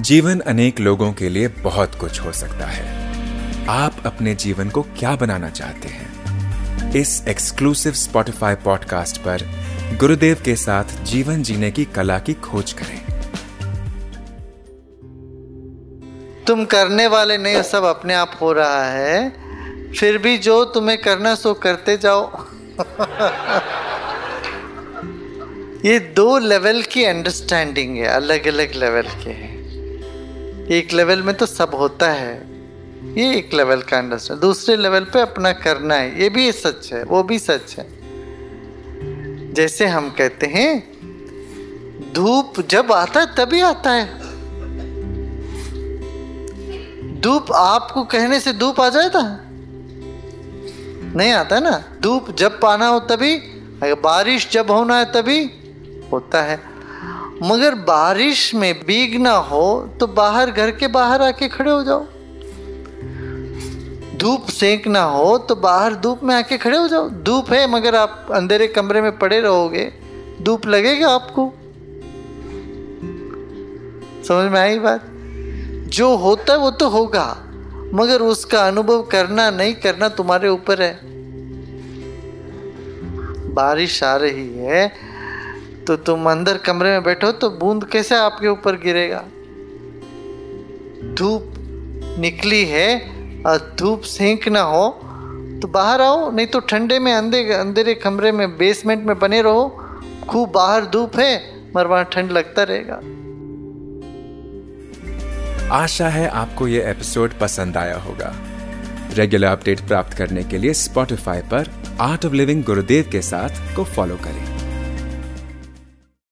जीवन अनेक लोगों के लिए बहुत कुछ हो सकता है। आप अपने जीवन को क्या बनाना चाहते हैं? इस एक्सक्लूसिव स्पॉटिफाई पॉडकास्ट पर गुरुदेव के साथ जीवन जीने की कला की खोज करें। तुम करने वाले नहीं, सब अपने आप हो रहा है। फिर भी जो तुम्हें करना सो करते जाओ। ये दो लेवल की अंडरस्टैंडिंग है अलग अलग लेवल के हैं। एक लेवल में तो सब होता है। ये एक लेवल का अंडरस्टैंड दूसरे लेवल पे अपना करना है, ये भी सच है, वो भी सच है। जैसे हम कहते हैं, धूप जब आता है तभी आता है। धूप आपको कहने से धूप आ जाता नहीं आता ना। धूप जब पाना हो तभी बारिश जब होना है तभी होता है। मगर बारिश में भीगना हो तो बाहर घर के बाहर आके खड़े हो जाओ। धूप सेंकना हो तो बाहर धूप में आके खड़े हो जाओ। धूप है मगर आप अंधेरे कमरे में पड़े रहोगे। धूप लगेगा आपको। समझ में आई बात? जो होता है वो तो होगा, मगर उसका अनुभव करना नहीं, करना तुम्हारे ऊपर है। बारिश आ रही है तो तुम अंदर कमरे में बैठो तो बूंद कैसे आपके ऊपर गिरेगा? धूप निकली है और धूप सेंक ना हो तो बाहर आओ, नहीं तो ठंडे में अंधे, अंधेरे कमरे में बेसमेंट में बने रहो। खूब बाहर धूप है, मगर वहाँ ठंड लगता रहेगा। आशा है आपको ये एपिसोड पसंद आया होगा। रेगुलर अपडेट प्राप्त करने के लिए स्पॉटिफाई पर आर्ट ऑफ़ लिविंग गुरुदेव के साथ को फॉलो करें।